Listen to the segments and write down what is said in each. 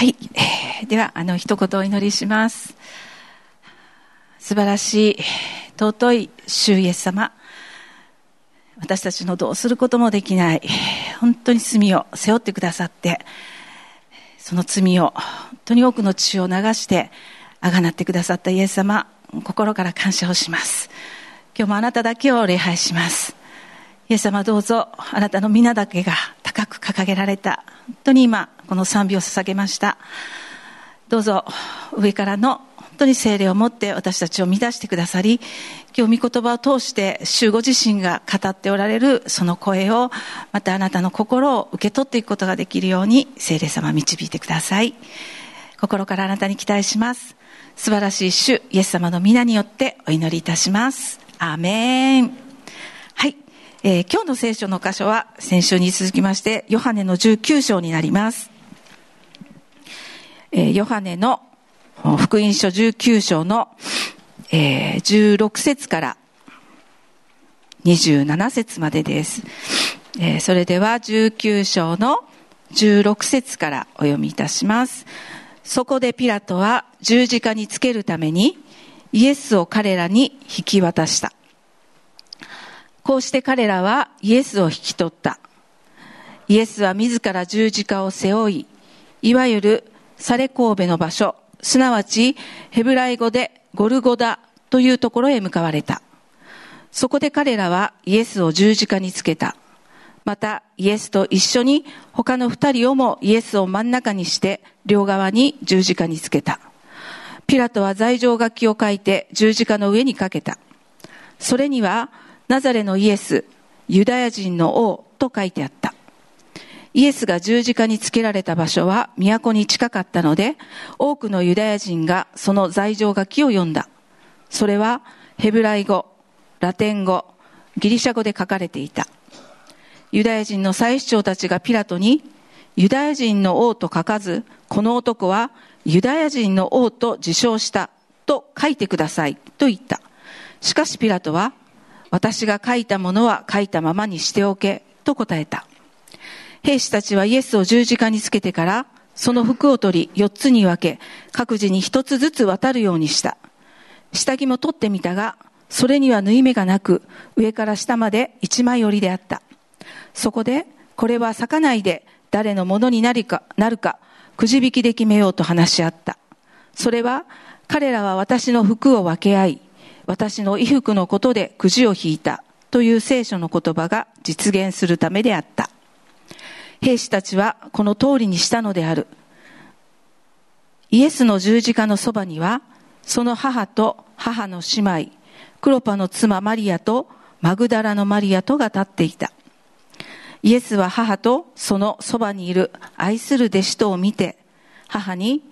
はい、えー、ではあの一言お祈りします。素晴らしい尊い主イエス様。私たちのどうすることもできない。本当に罪を背負ってくださってその罪を本当に多くの血を流してあがなってくださったイエス様心から感謝をします。今日もあなただけを礼拝します。イエス様どうぞあなたの皆だけが高く掲げられた。本当に今この賛美を捧げました。どうぞ上からの本当に精霊を持って私たちを満たしてくださり今日御言葉を通して主ご自身が語っておられるその声をまたあなたの心を受け取っていくことができるように精霊様導いてください。心からあなたに期待します。素晴らしい主イエス様の皆によってお祈りいたします。アーメン。はい、えー、今日の聖書の箇所は先週に続きましてヨハネの19章になります。えー、ヨハネの福音書19章の、えー、16節から27節までです。えー、それでは19章の16節からお読みいたします。そこでピラトは十字架につけるためにイエスを彼らに引き渡した。こうして彼らはイエスを引き取った。イエスは自ら十字架を背負い、いわゆるサレ神戸の場所、すなわちヘブライ語でゴルゴダというところへ向かわれた。そこで彼らはイエスを十字架につけた。またイエスと一緒に他の二人をもイエスを真ん中にして両側に十字架につけた。ピラトは罪状書きを書いて十字架の上にかけた。それにはナザレのイエス、ユダヤ人の王と書いてあった。イエスが十字架につけられた場所は都に近かったので、多くのユダヤ人がその罪状書きを読んだ。それはヘブライ語、ラテン語、ギリシャ語で書かれていた。ユダヤ人の祭司長たちがピラトに、ユダヤ人の王と書かず、この男はユダヤ人の王と自称したと書いてくださいと言った。しかしピラトは、私が書いたものは書いたままにしておけと答えた。兵士たちはイエスを十字架につけてから、その服を取り、四つに分け、各自に一つずつ渡るようにした。下着も取ってみたが、それには縫い目がなく、上から下まで一枚折りであった。そこで、これは裂かないで、誰のものになるか、なるか、くじ引きで決めようと話し合った。それは、彼らは私の服を分け合い、私の衣服のことでくじを引いたという聖書の言葉が実現するためであった。兵士たちはこの通りにしたのである。イエスの十字架のそばには、その母と母の姉妹、クロパの妻マリアとマグダラのマリアとが立っていた。イエスは母とそのそばにいる愛する弟子とを見て、母に、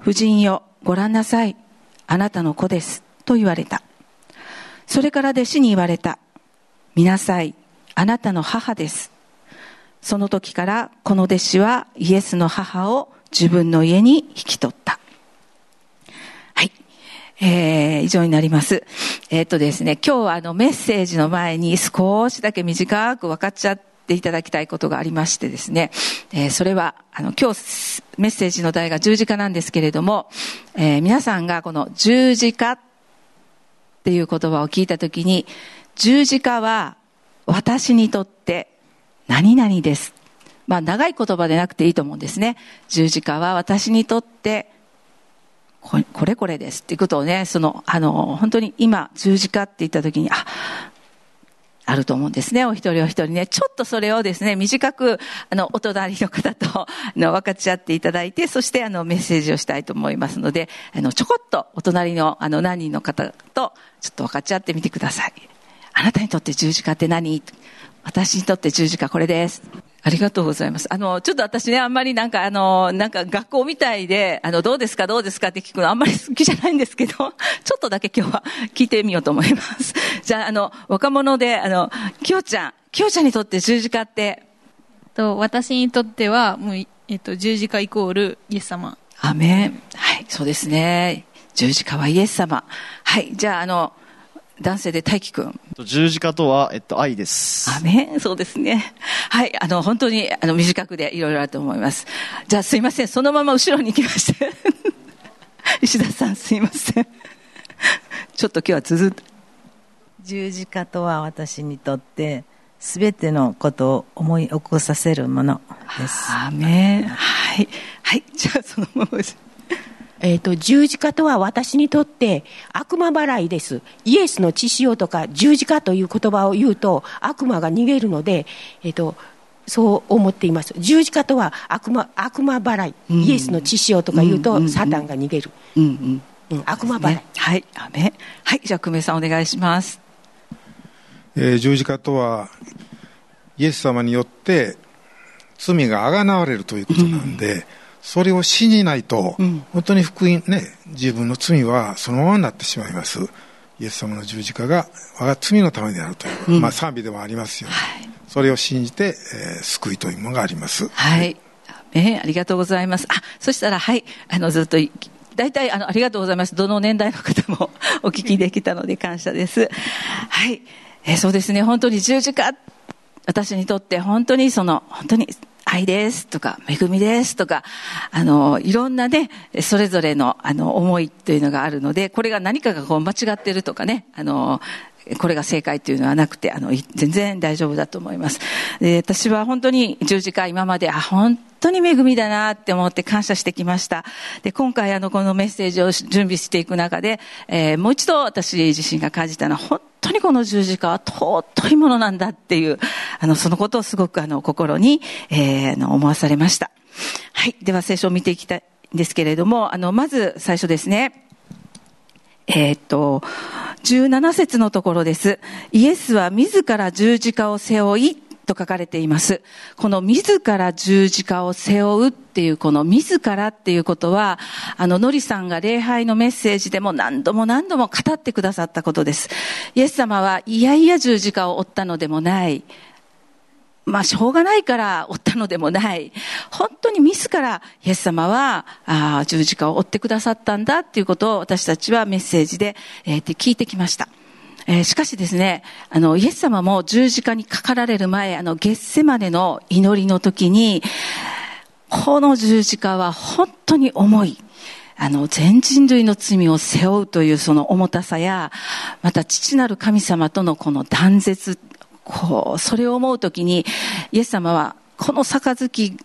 夫人よ、ご覧なさい。あなたの子です。と言われた。それから弟子に言われた。見なさい。あなたの母です。その時からこの弟子はイエスの母を自分の家に引き取った。はい。えー、以上になります。えー、っとですね、今日はあのメッセージの前に少しだけ短く分かっちゃっていただきたいことがありましてですね、えー、それは、あの、今日メッセージの題が十字架なんですけれども、えー、皆さんがこの十字架っていう言葉を聞いたときに、十字架は私にとって何々です。まあ、長い言葉でなくていいと思うんですね。十字架は私にとってこれこれですっていうことをね、その、あの、本当に今、十字架って言った時に、あ、あると思うんですね。お一人お一人ね。ちょっとそれをですね、短く、あの、お隣の方と、あの、分かち合っていただいて、そして、あの、メッセージをしたいと思いますので、あの、ちょこっとお隣の、あの、何人の方と、ちょっと分かち合ってみてください。あなたにとって十字架って何？私にとって十字架これです。ありがとうございます。あの、ちょっと私ね、あんまりなんかあの、なんか学校みたいで、あの、どうですかどうですかって聞くのあんまり好きじゃないんですけど、ちょっとだけ今日は聞いてみようと思います。じゃあ、あの、若者で、あの、きよちゃん、きよちゃんにとって十字架って、と、私にとっては、もう、えっと、十字架イコールイエス様。アメン。はい、そうですね。十字架はイエス様。はい、じゃあ、あの、男性で大輝くん。十字架とは、えっと、愛です。アメンそうですね。はい。あの、本当に、あの、短くでいろいろあると思います。じゃあ、すいません。そのまま後ろに行きまして。石田さん、すいません。ちょっと今日は続っ十字架とは私にとって全てのことを思い起こさせるものです。アメンはい。はい。じゃあ、そのままです。えっ、と、十字架とは私にとって悪魔払いです。イエスの血潮とか十字架という言葉を言うと悪魔が逃げるので、えっ、と、そう思っています。十字架とは悪魔、悪魔払い。うんイエスの血潮とか言ううんうんうんとサタンが逃げる。うんうん。うん、悪魔払い。ねはい。アメンはい。じゃあ、久米さんお願いします。えー十字架とはイエス様によって罪があがなわれるということなんで、それを信じないと、うん本当に福音ね自分の罪はそのままになってしまいますイエス様の十字架が我が罪のためであるという、うんまあ賛美でもありますよね、はい。それを信じて、えー救いというものがありますはい。えーありがとうございます。あ、そしたら、はい。あの、ずっとい、大体、あの、ありがとうございます。どの年代の方も お聞きできたので感謝です。はい。えーそうですね。本当に十字架、私にとって本当にその、本当に愛ですとか、恵みですとか、あの、いろんなね、それぞれの、あの、思いというのがあるので、これが何かがこう間違ってるとかね、あの、これが正解というのはなくて、あの、全然大丈夫だと思います。で私は本当に十字架今まで、あ、本当に恵みだなって思って感謝してきました。で、今回あの、このメッセージを準備していく中で、えーもう一度私自身が感じたのは、本当にこの十字架は尊いものなんだっていう、あの、そのことをすごくあの、心に、えーの、思わされました。はい。では聖書を見ていきたいんですけれども、あの、まず最初ですね。えーっと、17節のところです。イエスは自ら十字架を背負い、と書かれています。この自ら十字架を背負うっていう、この自らっていうことは、あの、のりさんが礼拝のメッセージでも何度も何度も語ってくださったことです。イエス様はいやいや十字架を負ったのでもない。まあ、しょうがないから追ったのでもない。本当に自らイエス様はあ十字架を追ってくださったんだっていうことを私たちはメッセージで、えー聞いてきました。えーしかしですね、あの、イエス様も十字架にかかられる前、あの、ゲッセマネの祈りの時に、この十字架は本当に重い。あの、全人類の罪を背負うというその重たさや、また父なる神様とのこの断絶、こう、それを思うときに、イエス様は、この杯、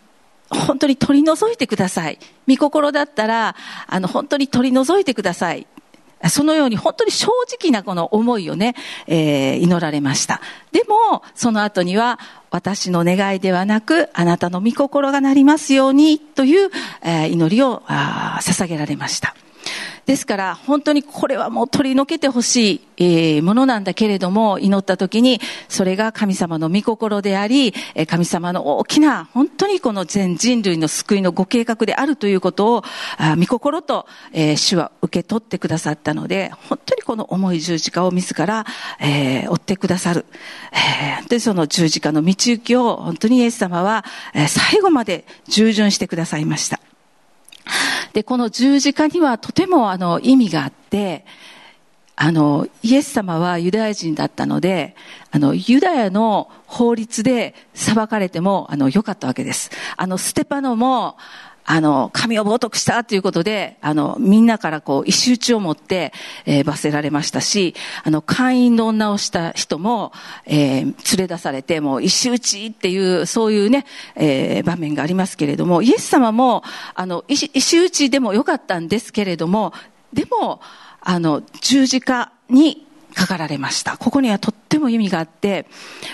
本当に取り除いてください。御心だったら、あの、本当に取り除いてください。そのように本当に正直なこの思いをね、えー祈られました。でも、その後には、私の願いではなく、あなたの御心がなりますように、という、えー祈りを捧げられました。ですから、本当にこれはもう取り除けてほしい、ものなんだけれども、祈った時に、それが神様の御心であり、神様の大きな、本当にこの全人類の救いのご計画であるということを、あ御心と、えー主は受け取ってくださったので、本当にこの重い十字架を自ら、追ってくださる。で、その十字架の道行きを、本当にイエス様は、最後まで従順してくださいました。で、この十字架にはとてもあの意味があって、あの、イエス様はユダヤ人だったので、あの、ユダヤの法律で裁かれても、あの、良かったわけです。あの、ステパノも、あの、神を冒涜したということで、あの、みんなからこう、石打ちを持って、えー罰せられましたし、あの、会員の女をした人も、えー連れ出されて、もう石打ちっていう、そういうね、えー場面がありますけれども、イエス様も、あの、石石打ちでもよかったんですけれども、でも、あの、十字架にかかられました。ここにはとっても意味があって、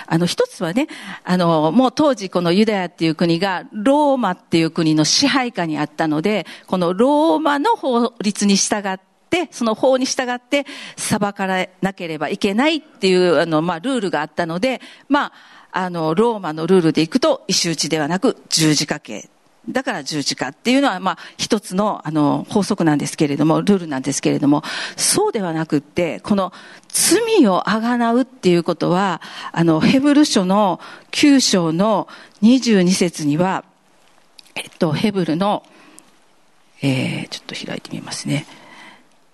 あの、一つはね、あの、もう当時このユダヤっていう国がローマっていう国の支配下にあったので、このローマの法律に従って、その法に従って裁かれなければいけないっていう、あの、まあ、ルールがあったので、まあ、あの、ローマのルールでいくと、石打ちではなく十字架刑。だから十字架っていうのは、まあ、一つの、あの、法則なんですけれども、ルールなんですけれども、そうではなくって、この罪をあがなうっていうことは、あの、ヘブル書の9章の22節には、えっと、ヘブルの、えー、ちょっと開いてみますね。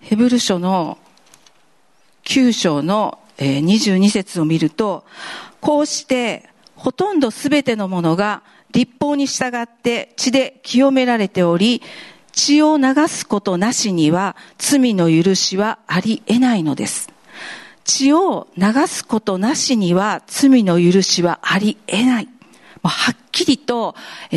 ヘブル書の9章のえー22節を見ると、こうしてほとんどすべてのものが立法に従って血で清められており、血を流すことなしには罪の許しはあり得ないのです。血を流すことなしには罪の許しはあり得ない。はっきりと、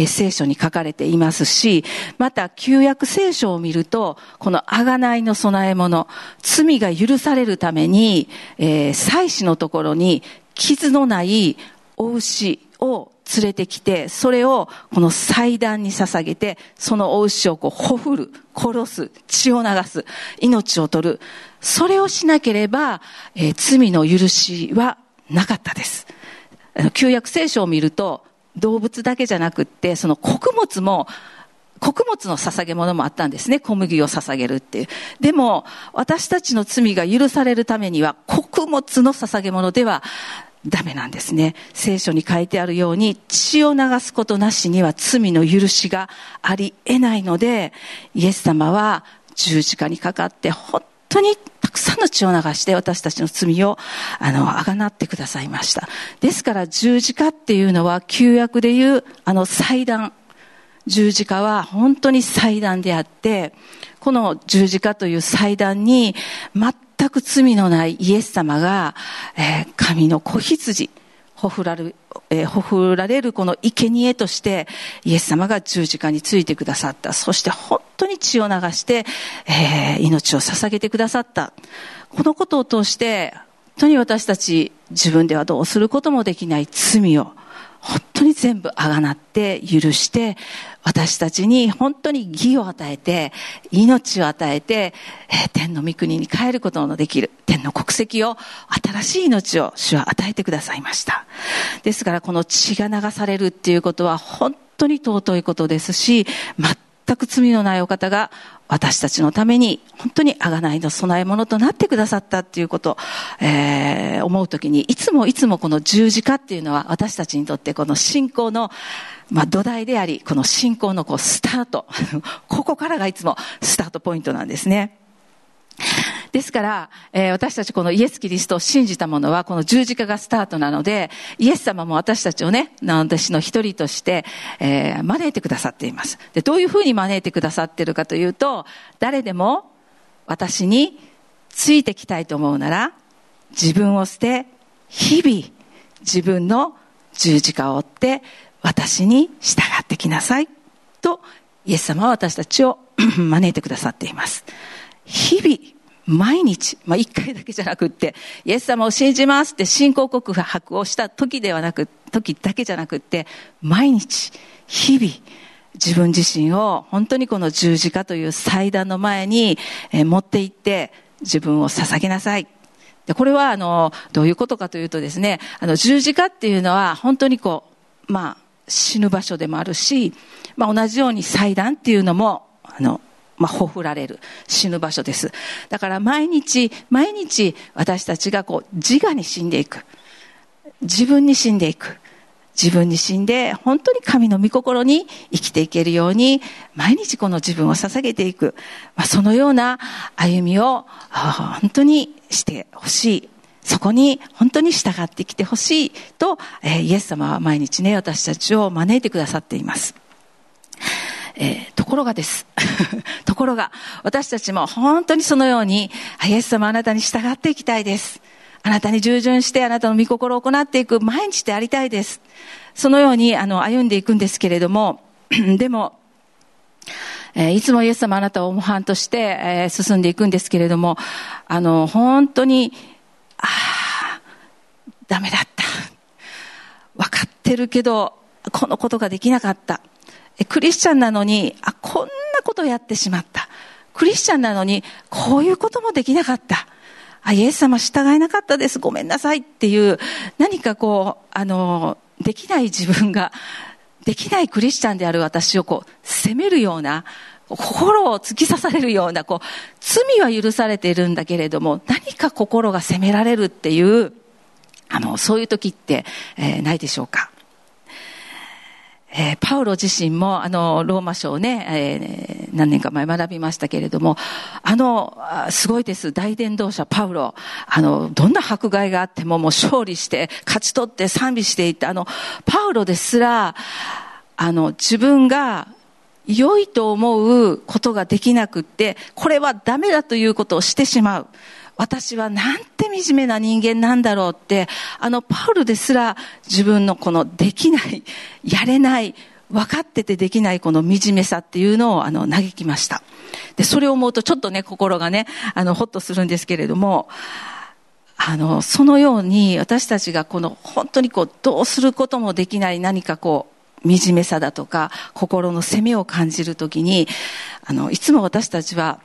聖書に書かれていますし、また旧約聖書を見ると、この贖いの備え物、罪が許されるために、えー祭司のところに傷のないお牛を連れてきて、それをこの祭壇に捧げて、そのお牛をこうほふる、殺す、血を流す、命を取る。それをしなければ、えー罪の許しはなかったです。旧約聖書を見ると、動物だけじゃなくって、その穀物も、穀物の捧げ物もあったんですね。小麦を捧げるっていう。でも、私たちの罪が許されるためには、穀物の捧げ物ではダメなんですね。聖書に書いてあるように、血を流すことなしには罪の許しがあり得ないので、イエス様は十字架にかかって、本当にたくさんの血を流して私たちの罪を、あの、あがなってくださいました。ですから十字架っていうのは旧約でいう、あの祭壇、十字架は本当に祭壇であって、この十字架という祭壇に全全く罪のないイエス様が、えー神の子羊、ほふられる、えーほふられるこの生贄として、イエス様が十字架についてくださった。そして本当に血を流して、えー命を捧げてくださった。このことを通して、本当に私たち自分ではどうすることもできない罪を、本当に全部あがなって許して、私たちに本当に義を与えて、命を与えて、天の御国に帰ることのできる、天の国籍を、新しい命を主は与えてくださいました。ですからこの血が流されるっていうことは本当に尊いことですし、全く罪のないお方が私たちのために本当に贖いの供え物となってくださったっていうことを、えー思うときにいつもいつもこの十字架っていうのは私たちにとってこの信仰のまあ土台であり、この信仰のこうスタート。ここからがいつもスタートポイントなんですね。ですから、えー私たちこのイエス・キリストを信じたものは、この十字架がスタートなので、イエス様も私たちをね、私の一人として、えー招いてくださっています。で、どういうふうに招いてくださっているかというと、誰でも私についてきたいと思うなら、自分を捨て、日々自分の十字架を追って、私に従ってきなさい。と、イエス様は私たちを 招いてくださっています。日々、毎日、まあ、一回だけじゃなくって、イエス様を信じますって信仰告白をした時ではなく、時だけじゃなくって、毎日、日々、自分自身を本当にこの十字架という祭壇の前に、持って行って、自分を捧げなさい。で、これはあの、どういうことかというとですね、あの、十字架っていうのは本当にこう、まあ、死ぬ場所でもあるし、まあ、同じように祭壇っていうのも、あの、まあ、ほふられる死ぬ場所です。だから毎日、毎日私たちがこう自我に死んでいく。自分に死んでいく。自分に死んで本当に神の御心に生きていけるように毎日この自分を捧げていく。まあ、そのような歩みを本当にしてほしい。そこに本当に従ってきてほしいと、えーイエス様は毎日ね、私たちを招いてくださっています。えーところがです。ところが、私たちも本当にそのように、イエス様あなたに従っていきたいです。あなたに従順してあなたの御心を行っていく毎日でありたいです。そのように、あの、歩んでいくんですけれども、でも、えーいつもイエス様あなたを模範として、えー進んでいくんですけれども、あの、本当に、ああ、ダメだった。分かってるけど、このことができなかった。クリスチャンなのに、あ、こんなことやってしまった。クリスチャンなのに、こういうこともできなかった。あ、イエス様従えなかったです。ごめんなさいっていう、何かこう、あの、できない自分が、できないクリスチャンである私をこう、責めるような、心を突き刺されるような、こう、罪は許されているんだけれども、何か心が責められるっていう、あの、そういう時って、えーないでしょうか。えーパウロ自身も、あの、ローマ書をね、えー何年か前学びましたけれども、あの、すごいです。大伝道者パウロ。あの、どんな迫害があってももう勝利して、勝ち取って賛美していた、あの、パウロですら、あの、自分が良いと思うことができなくって、これはダメだということをしてしまう。私はなんて惨めな人間なんだろうって、あのパウルですら自分のこのできない、やれない、分かっててできないこの惨めさっていうのをあの嘆きました。で、それを思うとちょっとね、心がね、あの、ほっとするんですけれども、あの、そのように私たちがこの本当にこう、どうすることもできない何かこう、惨めさだとか、心の責めを感じるときに、あの、いつも私たちは、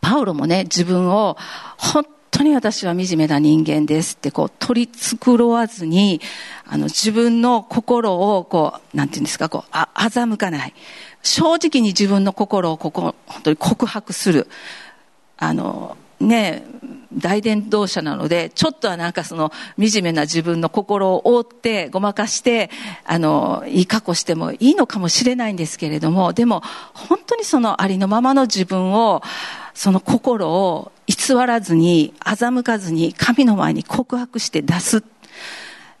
パウロもね、自分を、本当に私は惨めな人間ですって、こう、取り繕わずに、あの、自分の心を、こう、なんていうんですか、こう、あ、欺かない。正直に自分の心を、ここ、本当に告白する。あの、ね、大伝道者なので、ちょっとはなんかその惨めな自分の心を覆ってごまかして、あの、いい過去してもいいのかもしれないんですけれども、でも本当にそのありのままの自分を、その心を偽らずに、欺かずに神の前に告白して出す。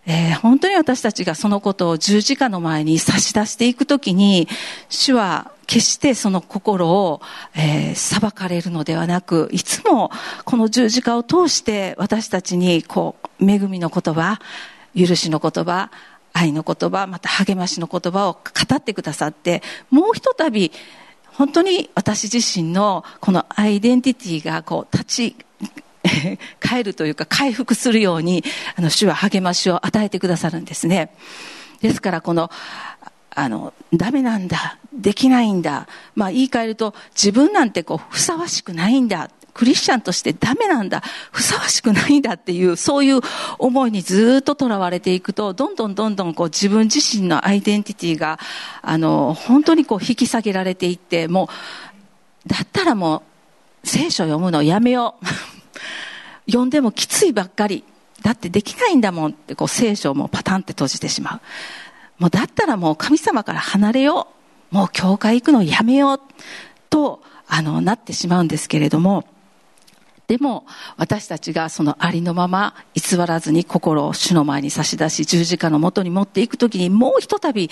えー、本当に私たちがそのことを十字架の前に差し出していくときに、主は決してその心を、えー、裁かれるのではなく、いつもこの十字架を通して私たちに、こう、恵みの言葉、許しの言葉、愛の言葉、また励ましの言葉を語ってくださって、もうひとたび、本当に私自身のこのアイデンティティがこう立ち返るというか回復するように、あの、主は励ましを与えてくださるんですね。ですから、この、あの、ダメなんだ、できないんだ、まあ言い換えると、自分なんてこう、ふさわしくないんだ、クリスチャンとしてダメなんだ、ふさわしくないんだっていう、そういう思いにずっと囚われていくと、どんどんどんどんこう自分自身のアイデンティティが、あの、本当にこう引き下げられていって、もう、だったらもう、聖書読むのやめよう。読んでもきついばっかり。だってできないんだもんってこう聖書をもうパタンって閉じてしまう。もうだったらもう神様から離れよう。もう教会行くのやめよう。と、あの、なってしまうんですけれども、でも、私たちがそのありのまま偽らずに心を主の前に差し出し、十字架のもとに持っていくときに、もうひとたび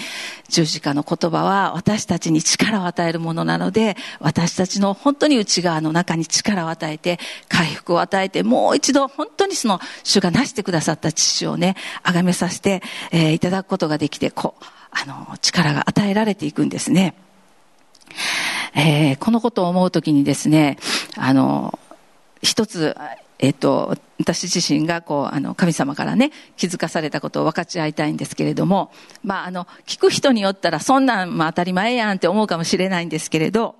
十字架の言葉は私たちに力を与えるものなので、私たちの本当に内側の中に力を与えて、回復を与えて、もう一度本当にその主がなしてくださった父をね、崇めさせて、えー、いただくことができて、こう、あの、力が与えられていくんですね。えー、このことを思うときにですね、あの、一つ、えっと、私自身がこう、あの、神様からね、気づかされたことを分かち合いたいんですけれども、まあ、あの、聞く人によったら、そんなん、まあ、当たり前やんって思うかもしれないんですけれど、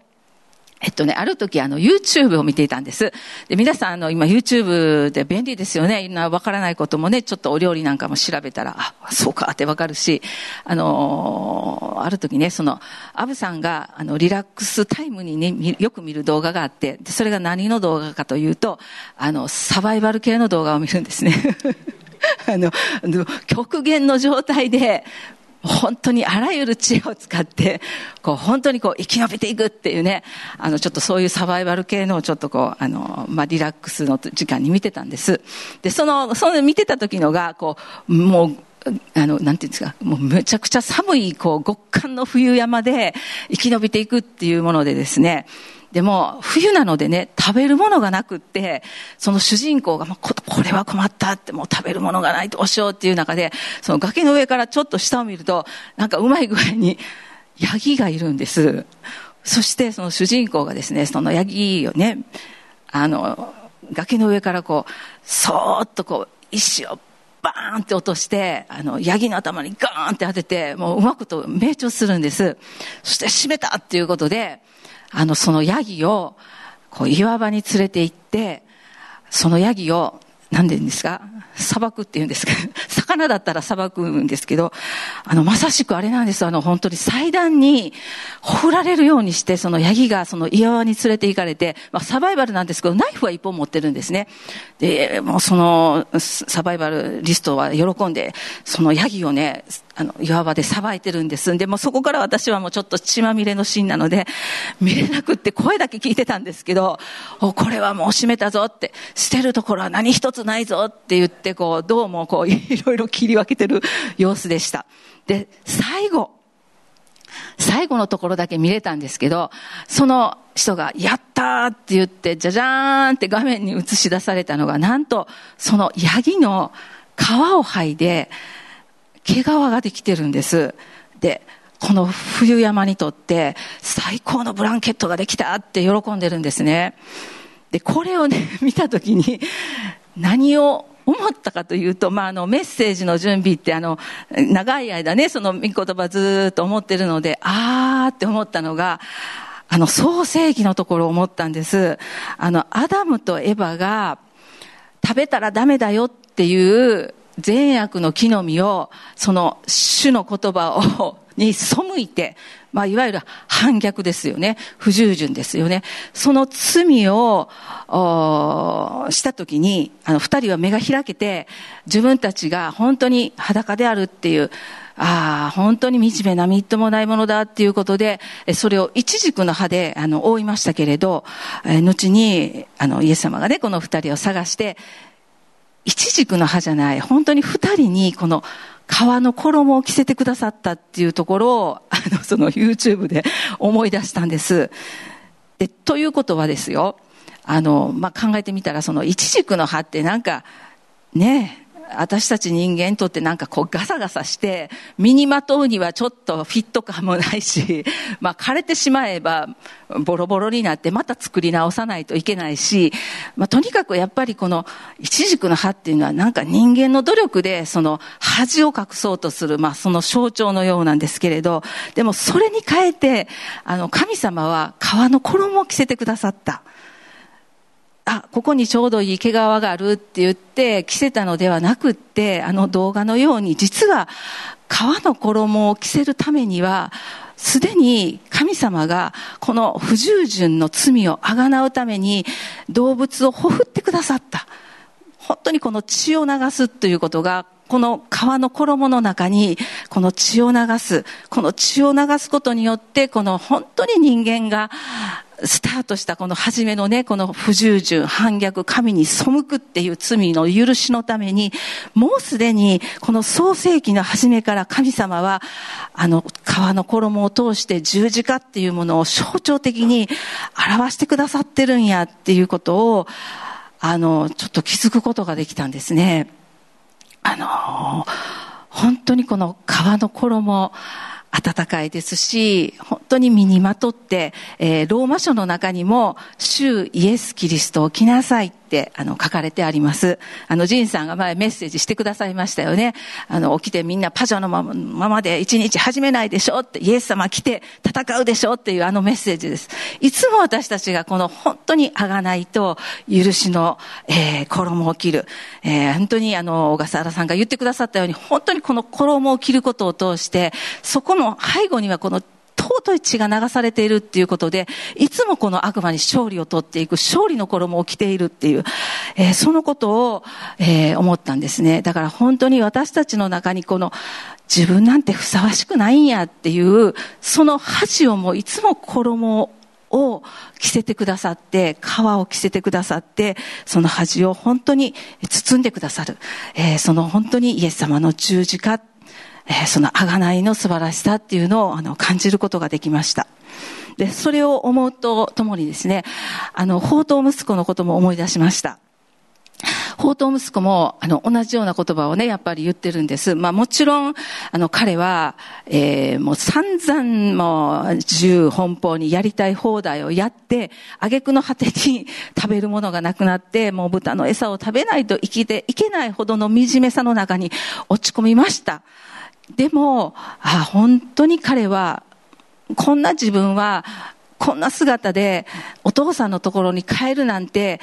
えっとね、ある時あの YouTube を見ていたんです。で、皆さんあの今 YouTube で便利ですよね。なわからないこともね、ちょっとお料理なんかも調べたら、あ、そうかってわかるし、あのー、ある時ね、その、アブさんがあのリラックスタイムにね、よく見る動画があって、でそれが何の動画かというと、あの、サバイバル系の動画を見るんですね。あの、極限の状態で、本当にあらゆる知恵を使って、こう、本当にこう、生き延びていくっていうね、あの、ちょっとそういうサバイバル系の、ちょっとこう、あの、まあ、リラックスの時間に見てたんです。で、その、その見てた時のが、こう、もう、あの、なんていうんですか、もうめちゃくちゃ寒い、こう、極寒の冬山で生き延びていくっていうものでですね、でも、冬なのでね、食べるものがなくって、その主人公が、もうこれは困ったって、もう食べるものがないどうしようっていう中で、その崖の上からちょっと下を見ると、なんかうまい具合に、ヤギがいるんです。そしてその主人公がですね、そのヤギをね、あの、崖の上からこう、そーっとこう、石をバーンって落として、あの、ヤギの頭にガーンって当てて、もううまくと命中するんです。そして閉めたっていうことで、あの、そのヤギを、こう、岩場に連れて行って、そのヤギを、何て言うんですか？砂漠って言うんですか？魚だったら砂漠んですけど、あの、まさしくあれなんです。あの、本当に祭壇に、ほふられるようにして、そのヤギがその岩場に連れて行かれて、まあ、サバイバルなんですけど、ナイフは一本持ってるんですね。で、もうその、サバイバルリストは喜んで、そのヤギをね、あの、岩場でさばいてるんです。でもそこから私はもうちょっと血まみれのシーンなので、見れなくって声だけ聞いてたんですけど、お、これはもう閉めたぞって、捨てるところは何一つないぞって言って、こう、どうもこう、いろいろ切り分けてる様子でした。で、最後、最後のところだけ見れたんですけど、その人が、やったーって言って、じゃじゃーんって画面に映し出されたのが、なんと、そのヤギの皮を剥いで、毛皮ができてるんです。で、この冬山にとって最高のブランケットができたって喜んでるんですね。で、これをね、見たときに、何を思ったかというと、まあ、あの、メッセージの準備って、あの、長い間ね、その御言葉ずっと思ってるので、あーって思ったのが、あの、創世記のところを思ったんです。あの、アダムとエバが、食べたらダメだよっていう善悪の木の実を、その主の言葉を、に背いて、まあ、いわゆる反逆ですよね。不従順ですよね。その罪を、したときに、あの、二人は目が開けて、自分たちが本当に裸であるっていう、ああ、本当に惨めなみっともないものだっていうことで、それを一軸の葉で、あの、覆いましたけれど、え後に、あの、イエス様がね、この二人を探して、一軸の葉じゃない、本当に二人にこの皮の衣を着せてくださったっていうところを、あの、その YouTube で思い出したんです。で、ということはですよ、あの、まあ、考えてみたら、その一軸の葉ってなんか、ねえ私たち人間にとってなんかこうガサガサして、身にまとうにはちょっとフィット感もないし、まあ枯れてしまえばボロボロになってまた作り直さないといけないし、まあとにかくやっぱりこの一軸の葉っていうのはなんか人間の努力でその恥を隠そうとする、まあその象徴のようなんですけれど、でもそれに変えて、あの神様は皮の衣を着せてくださった。あ、ここにちょうどいい毛皮があるって言って着せたのではなくって、あの動画のように実は皮の衣を着せるためには、すでに神様がこの不従順の罪をあがなうために動物をほふってくださった。本当にこの血を流すということがこの皮の衣の中にこの血を流す。この血を流すことによってこの本当に人間がスタートしたこの初めのね、この不従順、反逆、神に背くっていう罪の許しのために、もうすでにこの創世紀の初めから神様は、あの、皮の衣を通して十字架っていうものを象徴的に表してくださってるんやっていうことを、あの、ちょっと気づくことができたんですね。あの、本当にこの皮の衣、暖かいですし、本当に身にまとって、えー、ローマ書の中にも、主イエス・キリストを着なさいって、あの、書かれてあります。あの、ジンさんが前メッセージしてくださいましたよね。あの、起きてみんなパジャのままで一日始めないでしょって、イエス様来て戦うでしょっていうあのメッセージです。いつも私たちがこの本当にあがないと、許しの、えー、衣を着る。えー、本当にあの、小笠原さんが言ってくださったように、本当にこの衣を着ることを通して、そこの背後にはこの尊い血が流されているっていうことで、いつもこの悪魔に勝利を取っていく、勝利の衣を着ているっていう、えー、そのことを、えー、思ったんですね。だから本当に私たちの中にこの、自分なんてふさわしくないんやっていう、その恥をもいつも衣を着せてくださって、皮を着せてくださって、その恥を本当に包んでくださる。えー、その本当にイエス様の十字架、えー、その贖いの素晴らしさっていうのをあの感じることができました。で、それを思うとともにですね、あの、宝刀息子のことも思い出しました。宝刀息子も、あの、同じような言葉をね、やっぱり言ってるんです。まあもちろん、あの、彼は、えー、もう散々もう、銃奔放にやりたい放題をやって、挙句の果てに食べるものがなくなって、もう豚の餌を食べないと生きていけないほどの惨めさの中に落ち込みました。でも、あ、本当に彼は、こんな自分は、こんな姿でお父さんのところに帰るなんて、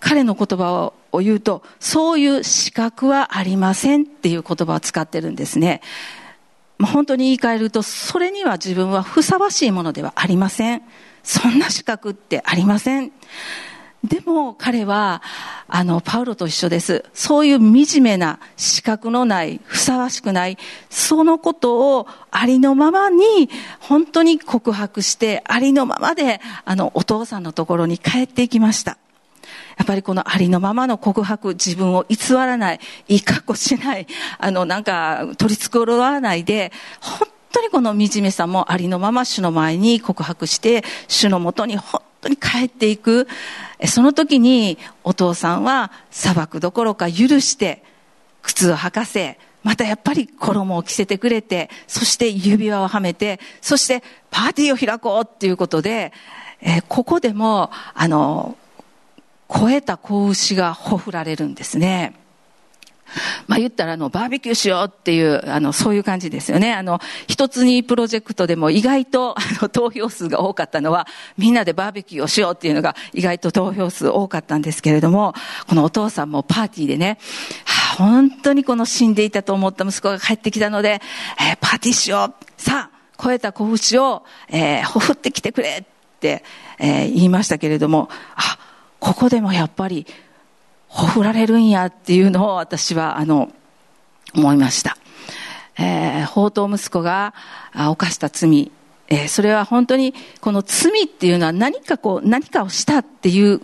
彼の言葉を言うと、そういう資格はありませんっていう言葉を使ってるんですね。本当に言い換えると、それには自分はふさわしいものではありません。そんな資格ってありません。でも彼は、あの、パウロと一緒です。そういう惨めな、資格のない、ふさわしくない、そのことをありのままに、本当に告白して、ありのままで、あの、お父さんのところに帰っていきました。やっぱりこのありのままの告白、自分を偽らない、いい格好しない、あの、なんか、取り繕わないで、本当にこの惨めさもありのまま主の前に告白して、主のもとに本当に帰っていく。その時にお父さんは裁くどころか許して、靴を履かせ、またやっぱり衣を着せてくれて、そして指輪をはめて、そしてパーティーを開こうっていうことで、えーここでも、あの、超えた子牛がほふられるんですね。まあ言ったらあの、バーベキューしようっていう、あの、そういう感じですよね。あの、一つにプロジェクトでも意外と、あの、投票数が多かったのは、みんなでバーベキューをしようっていうのが意外と投票数多かったんですけれども、このお父さんもパーティーでね、はあ本当にこの死んでいたと思った息子が帰ってきたので、えーパーティーしよう。さあ、超えた子牛を、えーほふってきてくれって、えー言いましたけれども、あ、ここでもやっぱり、ほふられるんやっていうのを私は、あの、思いました。えー、宝刀息子が犯した罪、えーそれは本当にこの罪っていうのは何かこう、何かをしたっていう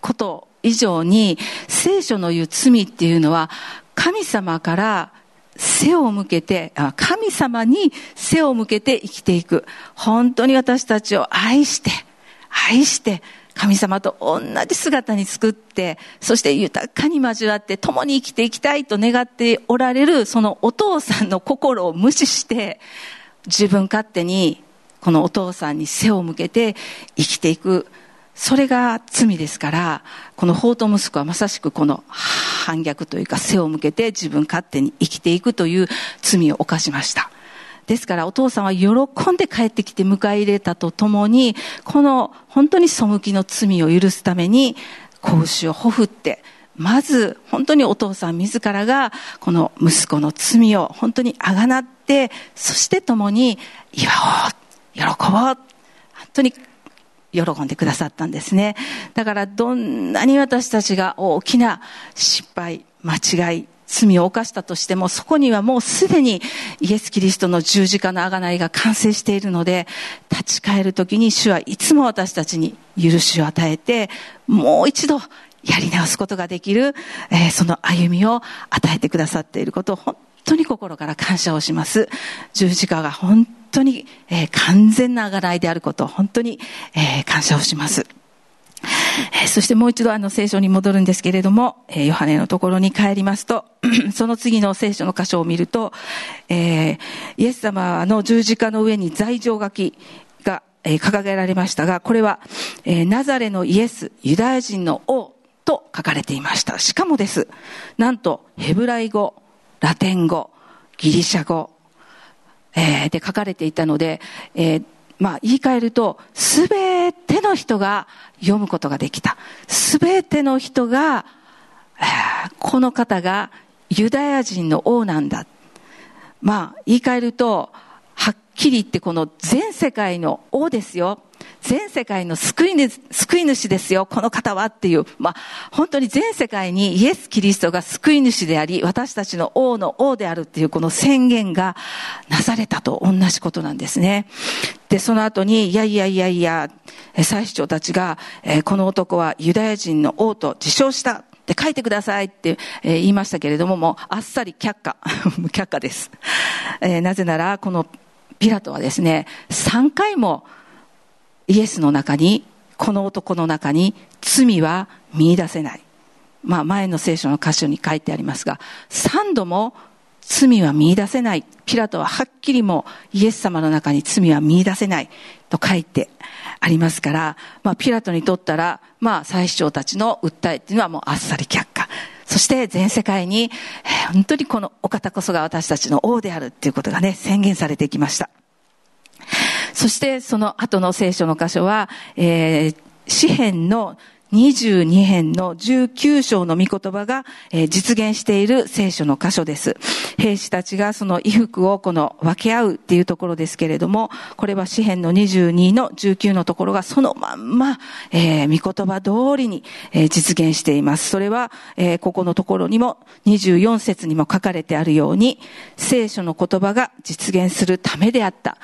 こと以上に、聖書の言う罪っていうのは、神様から背を向けて、神様に背を向けて生きていく。本当に私たちを愛して、愛して、神様と同じ姿に作って、そして豊かに交わって共に生きていきたいと願っておられる、そのお父さんの心を無視して、自分勝手にこのお父さんに背を向けて生きていく。それが罪ですから、この法と息子はまさしくこの反逆というか背を向けて自分勝手に生きていくという罪を犯しました。ですからお父さんは喜んで帰ってきて迎え入れたとともに、この本当に背きの罪を許すために、子牛をほふって、まず本当にお父さん自らがこの息子の罪を本当にあがなって、そして共に祝おう、喜ぼう、本当に喜んでくださったんですね。だからどんなに私たちが大きな失敗、間違い、罪を犯したとしても、そこにはもうすでにイエス・キリストの十字架の贖いが完成しているので、立ち返るときに主はいつも私たちに許しを与えて、もう一度やり直すことができる、えーその歩みを与えてくださっていることを本当に心から感謝をします。十字架が本当に、えー完全な贖いであることを本当に、えー感謝をします。そしてもう一度あの聖書に戻るんですけれども、えヨハネのところに帰りますと、その次の聖書の箇所を見ると、えーイエス様の十字架の上に罪状書きが、え掲げられましたが、これは、えナザレのイエス、ユダヤ人の王と書かれていました。しかもです。なんと、ヘブライ語、ラテン語、ギリシャ語、えーで書かれていたので、えーまあ言い換えると、すべての人が読むことができた。すべての人が、この方がユダヤ人の王なんだ。まあ言い換えると、はっきり言ってこの全世界の王ですよ。全世界の救い主救い主ですよ、この方はっていう、まあ、本当に全世界にイエス・キリストが救い主であり、私たちの王の王であるっていうこの宣言がなされたと同じことなんですね。で、その後に、いやいやいやいや、え祭司長たちが、えーこの男はユダヤ人の王と自称した。って書いてくださいって、え言いましたけれども、もうあっさり却下。却下です。えーなぜなら、このピラトはですね、3回もイエスの中に、この男の中に罪は見出せない。まあ前の聖書の箇所に書いてありますが、3度も罪は見出せない。ピラトははっきりもイエス様の中に罪は見出せないと書いてありますから、まあピラトにとったら、まあ祭司長たちの訴えっていうのはもうあっさり却下。そして全世界に、本当にこのお方こそが私たちの王であるっていうことがね、宣言されてきました。そしてその後の聖書の箇所は、えー詩篇の22編の19章の御言葉が、えー実現している聖書の箇所です。兵士たちがその衣服をこの分け合うっていうところですけれども、これは詩編の22の19のところがそのまんま、えー御言葉通りに、えー実現しています。それは、えーここのところにも24節にも書かれてあるように、聖書の言葉が実現するためであった。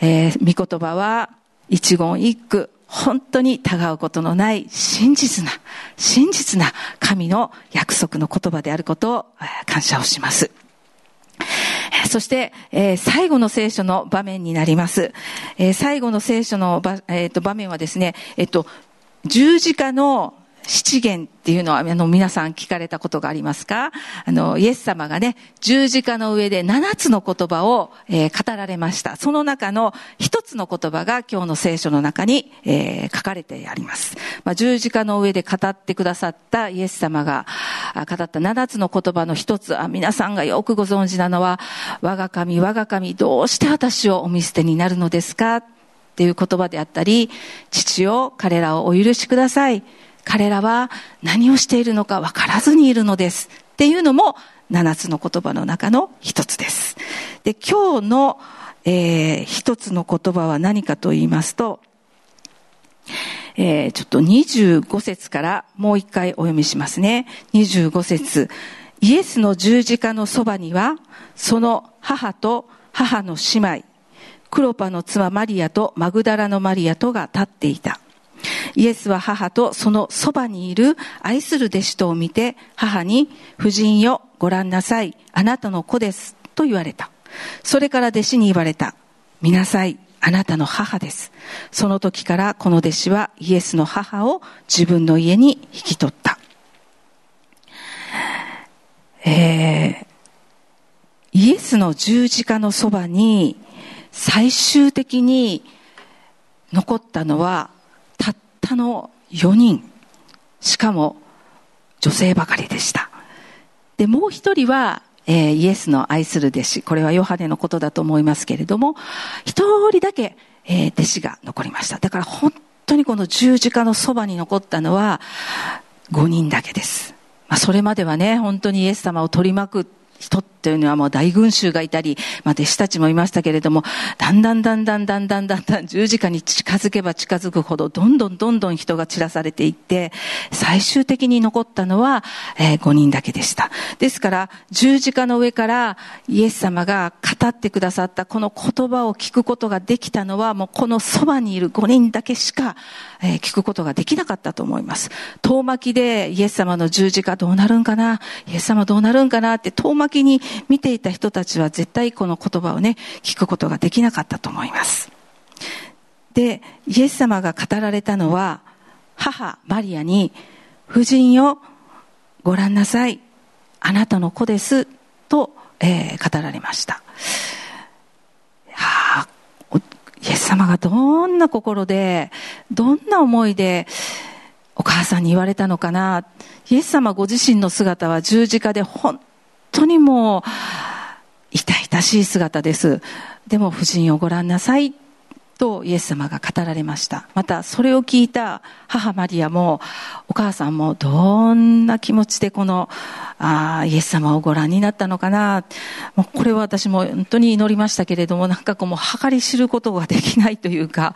えー御言葉は一言一句、本当に疑うことのない真実な、真実な神の約束の言葉であることを感謝をします。そして、えー最後の聖書の場面になります。えー最後の聖書の場,、えーと場面はですね、えっ、と、十字架の七元っていうのは、あの、皆さん聞かれたことがありますか？あの、イエス様がね、十字架の上で七つの言葉を、えー語られました。その中の一つの言葉が今日の聖書の中に、えー書かれてあります。まあ、十字架の上で語ってくださったイエス様が語った七つの言葉の一つ、あ皆さんがよくご存知なのは、我が神、我が神、どうして私をお見捨てになるのですか？っていう言葉であったり、父よ、彼らをお許しください。彼らは何をしているのか分からずにいるのです。っていうのも、七つの言葉の中の一つです。で、今日の、えー一つの言葉は何かと言いますと、えーちょっと25節からもう一回お読みしますね。25節イエスの十字架のそばには、その母と母の姉妹、クロパの妻マリアとマグダラのマリアとが立っていた。イエスは母とそのそばにいる愛する弟子とを見て母に夫人よご覧なさいあなたの子ですと言われた。それから弟子に言われた。見なさいあなたの母です。その時からこの弟子はイエスの母を自分の家に引き取った。えーイエスの十字架のそばに最終的に残ったのはたの4人。しかも女性ばかりでした。でもう一人は、えーイエスの愛する弟子。これはヨハネのことだと思いますけれども一人だけ、えー弟子が残りました。だから本当にこの十字架のそばに残ったのは5人だけです、まあ、それまではね本当にイエス様を取り巻く人ってというのはもう大群衆がいたり、まあ、弟子たちもいましたけれども、だんだんだんだんだんだんだんだん十字架に近づけば近づくほど、どんどんどんどん人が散らされていって、最終的に残ったのは、え5人だけでした。ですから、十字架の上からイエス様が語ってくださったこの言葉を聞くことができたのは、もうこのそばにいる5人だけしか、えー聞くことができなかったと思います。遠巻きでイエス様の十字架どうなるんかな？イエス様どうなるんかな？って遠巻きに見ていた人たちは絶対この言葉をね、聞くことができなかったと思います。で、イエス様が語られたのは、母マリアに、夫人よ、ご覧なさい。あなたの子です。と、えー語られました。いやーおイエス様がどんな心で、どんな思いで、お母さんに言われたのかな。イエス様ご自身の姿は十字架で本当にもう、痛々しい姿です。でも夫人をご覧なさい。とイエス様が語られました。またそれを聞いた母マリアもお母さんもどんな気持ちでこのあイエス様をご覧になったのかな。もうこれは私も本当に祈りましたけれどもなんかこうもう計り知ることができないというか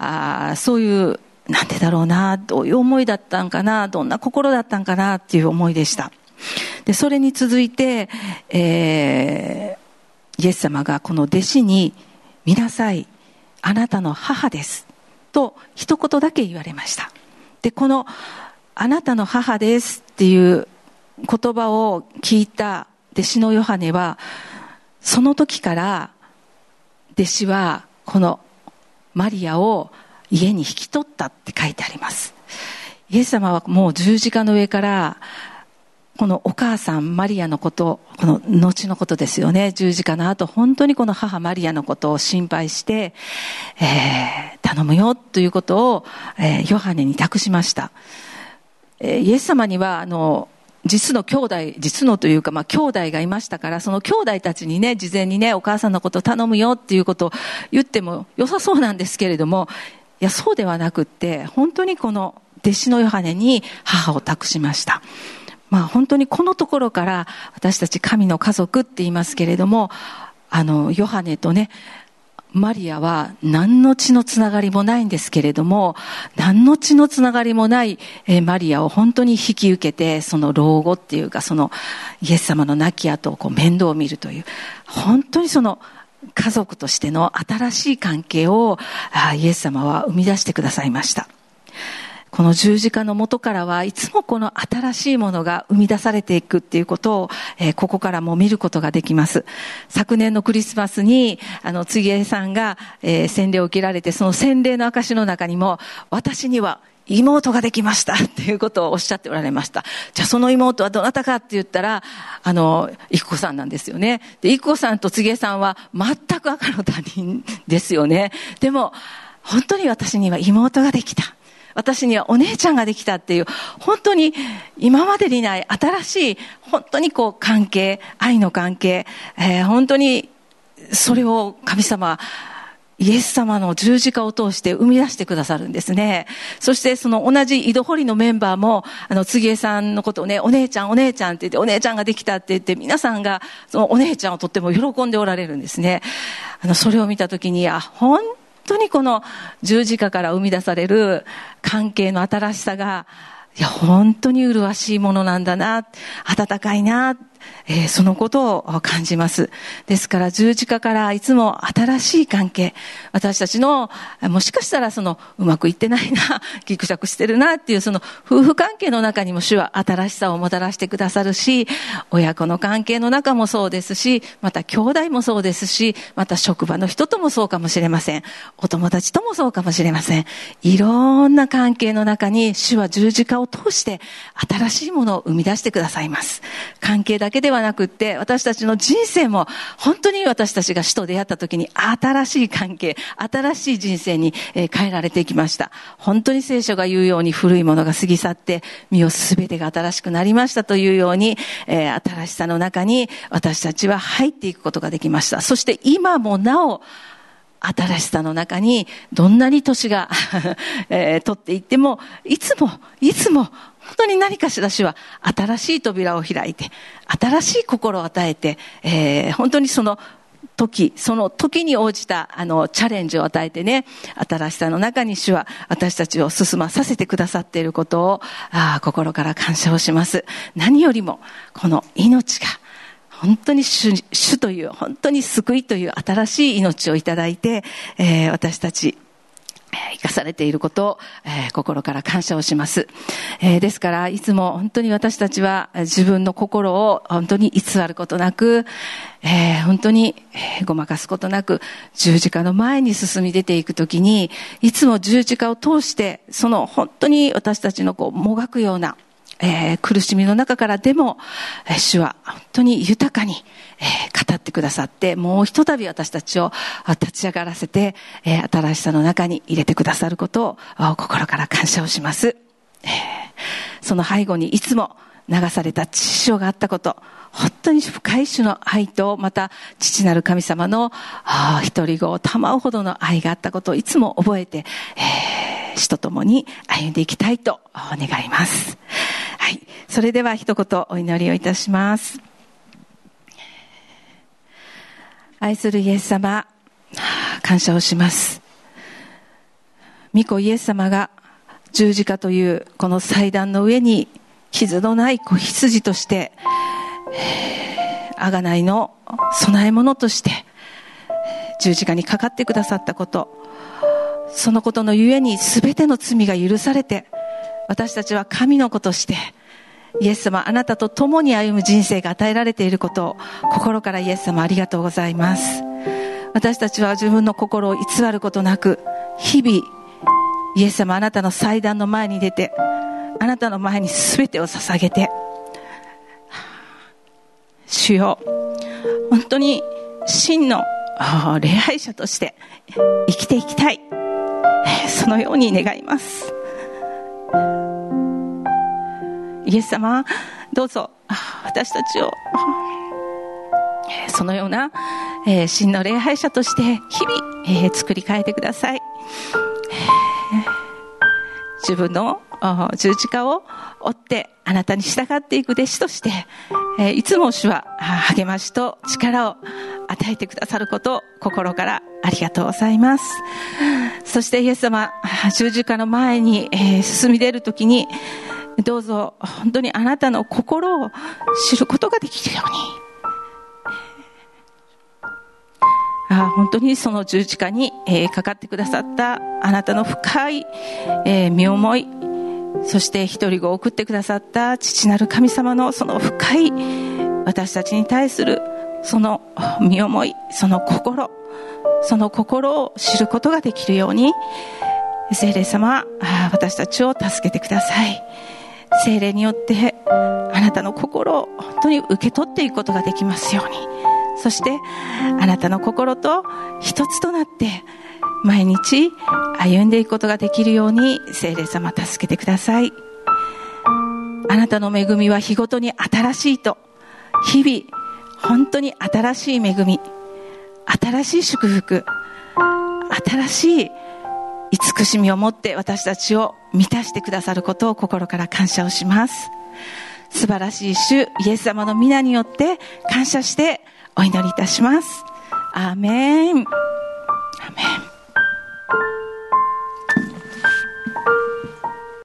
あそういうなんでだろうなどういう思いだったんかなどんな心だったんかなっていう思いでした。でそれに続いて、えーイエス様がこの弟子に見なさい。あなたの母です。と一言だけ言われました。でこのあなたの母ですっていう言葉を聞いた弟子のヨハネはその時から弟子はこのマリアを家に引き取ったって書いてあります。イエス様はもう十字架の上からこのお母さんマリアのこと、この後のことですよね。十字架の後、本当にこの母マリアのことを心配して、えー頼むよということを、えーヨハネに託しました。えーイエス様には、あの、実の兄弟、実のというか、まあ、兄弟がいましたから、その兄弟たちにね、事前にね、お母さんのことを頼むよっていうことを言っても良さそうなんですけれども、いや、そうではなくって、本当にこの弟子のヨハネに母を託しました。まあ本当にこのところから私たち神の家族って言いますけれども、あの、ヨハネとね、マリアは何の血のつながりもないんですけれども、何の血のつながりもない、えマリアを本当に引き受けて、その老後っていうか、そのイエス様の亡き後をこう面倒を見るという、本当にその家族としての新しい関係をあイエス様は生み出してくださいました。この十字架の元からはいつもこの新しいものが生み出されていくっていうことを、えーここからも見ることができます。昨年のクリスマスに、あの、つぎえさんが、えー洗礼を受けられて、その洗礼の証の中にも、私には妹ができましたっていうことをおっしゃっておられました。じゃあその妹はどなたかって言ったら、あの、育子さんなんですよね。で、育子さんとつぎえさんは全く赤の他人ですよね。でも、本当に私には妹ができた。私にはお姉ちゃんができたっていう、本当に今までにない新しい、本当にこう関係、愛の関係、えー本当にそれを神様、イエス様の十字架を通して生み出してくださるんですね。そしてその同じ井戸掘りのメンバーも、あの、つぎえさんのことをね、お姉ちゃん、お姉ちゃんって言って、お姉ちゃんができたって言って、皆さんがそのお姉ちゃんをとっても喜んでおられるんですね。あの、それを見たときに、あ、本当にこの十字架から生み出される関係の新しさが、いや、本当に麗しいものなんだな、温かいな、えーそのことを感じます。ですから十字架からいつも新しい関係、私たちの、もしかしたらそのうまくいってないな、ギクシャクしてるなっていうその夫婦関係の中にも主は新しさをもたらしてくださるし、親子の関係の中もそうですし、また兄弟もそうですし、また職場の人ともそうかもしれません。お友達ともそうかもしれません。いろんな関係の中に主は十字架を通して新しいものを生み出してくださいます。関係だだけではなくって、私たちの人生も本当に私たちが死と出会った時に新しい関係、新しい人生に変えられていきました。本当に聖書が言うように古いものが過ぎ去って、身をすべてが新しくなりましたというように、え新しさの中に私たちは入っていくことができました。そして今もなお、新しさの中に、どんなに年が、えー取っていっても、いつも、いつも、当に何かしら主は新しい扉を開いて、新しい心を与えて、えー本当にその時、その時に応じた、あの、チャレンジを与えてね、新しさの中に主は私たちを進まさせてくださっていることを、あ心から感謝をします。何よりも、この命が、本当に主主という、本当に救いという新しい命をいただいて、えー私たち、生かされていることを、えー心から感謝をします。えーですから、いつも本当に私たちは自分の心を本当に偽ることなく、えー本当に、えごまかすことなく、十字架の前に進み出ていくときに、いつも十字架を通して、その本当に私たちのこう、もがくような、えー苦しみの中からでも、えー主は本当に豊かに、えー語ってくださって、もうひとたび私たちを立ち上がらせて、えー新しさの中に入れてくださることを心から感謝をします。えーその背後にいつも流された血潮があったこと、本当に深い種の愛と、また父なる神様のあー一人子を賜うほどの愛があったことをいつも覚えて、えー主と共に歩んでいきたいと願います。それでは一言お祈りをいたします。愛するイエス様、感謝をします。御子イエス様が十字架というこの祭壇の上に傷のない子羊として、あがないの供え物として十字架にかかってくださったこと、そのことのゆえに全ての罪が許されて、私たちは神の子として、イエス様、あなたと共に歩む人生が与えられていることを、心からイエス様ありがとうございます。私たちは自分の心を偽ることなく、日々、イエス様、あなたの祭壇の前に出て、あなたの前に全てを捧げて、主よ、本当に真の礼拝者として生きていきたい。そのように願います。イエス様、どうぞ私たちをそのような、えー真の礼拝者として日々、えー作り変えてください。自分の十字架を追ってあなたに従っていく弟子として、えーいつも主は励ましと力を与えてくださることを心からありがとうございます。そしてイエス様、十字架の前に、えー進み出るときに、どうぞ本当にあなたの心を知ることができるように、あ本当にその十字架に、えーかかってくださったあなたの深い、えー身思いそして一人子を送ってくださった父なる神様のその深い私たちに対するその身思いその心その心を知ることができるように聖霊様あ私たちを助けてください。聖霊によってあなたの心を本当に受け取っていくことができますように。そしてあなたの心と一つとなって毎日歩んでいくことができるように聖霊様助けてください。あなたの恵みは日ごとに新しいと日々本当に新しい恵み新しい祝福新しい慈しみを持って私たちを満たしてくださることを心から感謝をします。素晴らしい主イエス様の皆によって感謝してお祈りいたします。アーメン。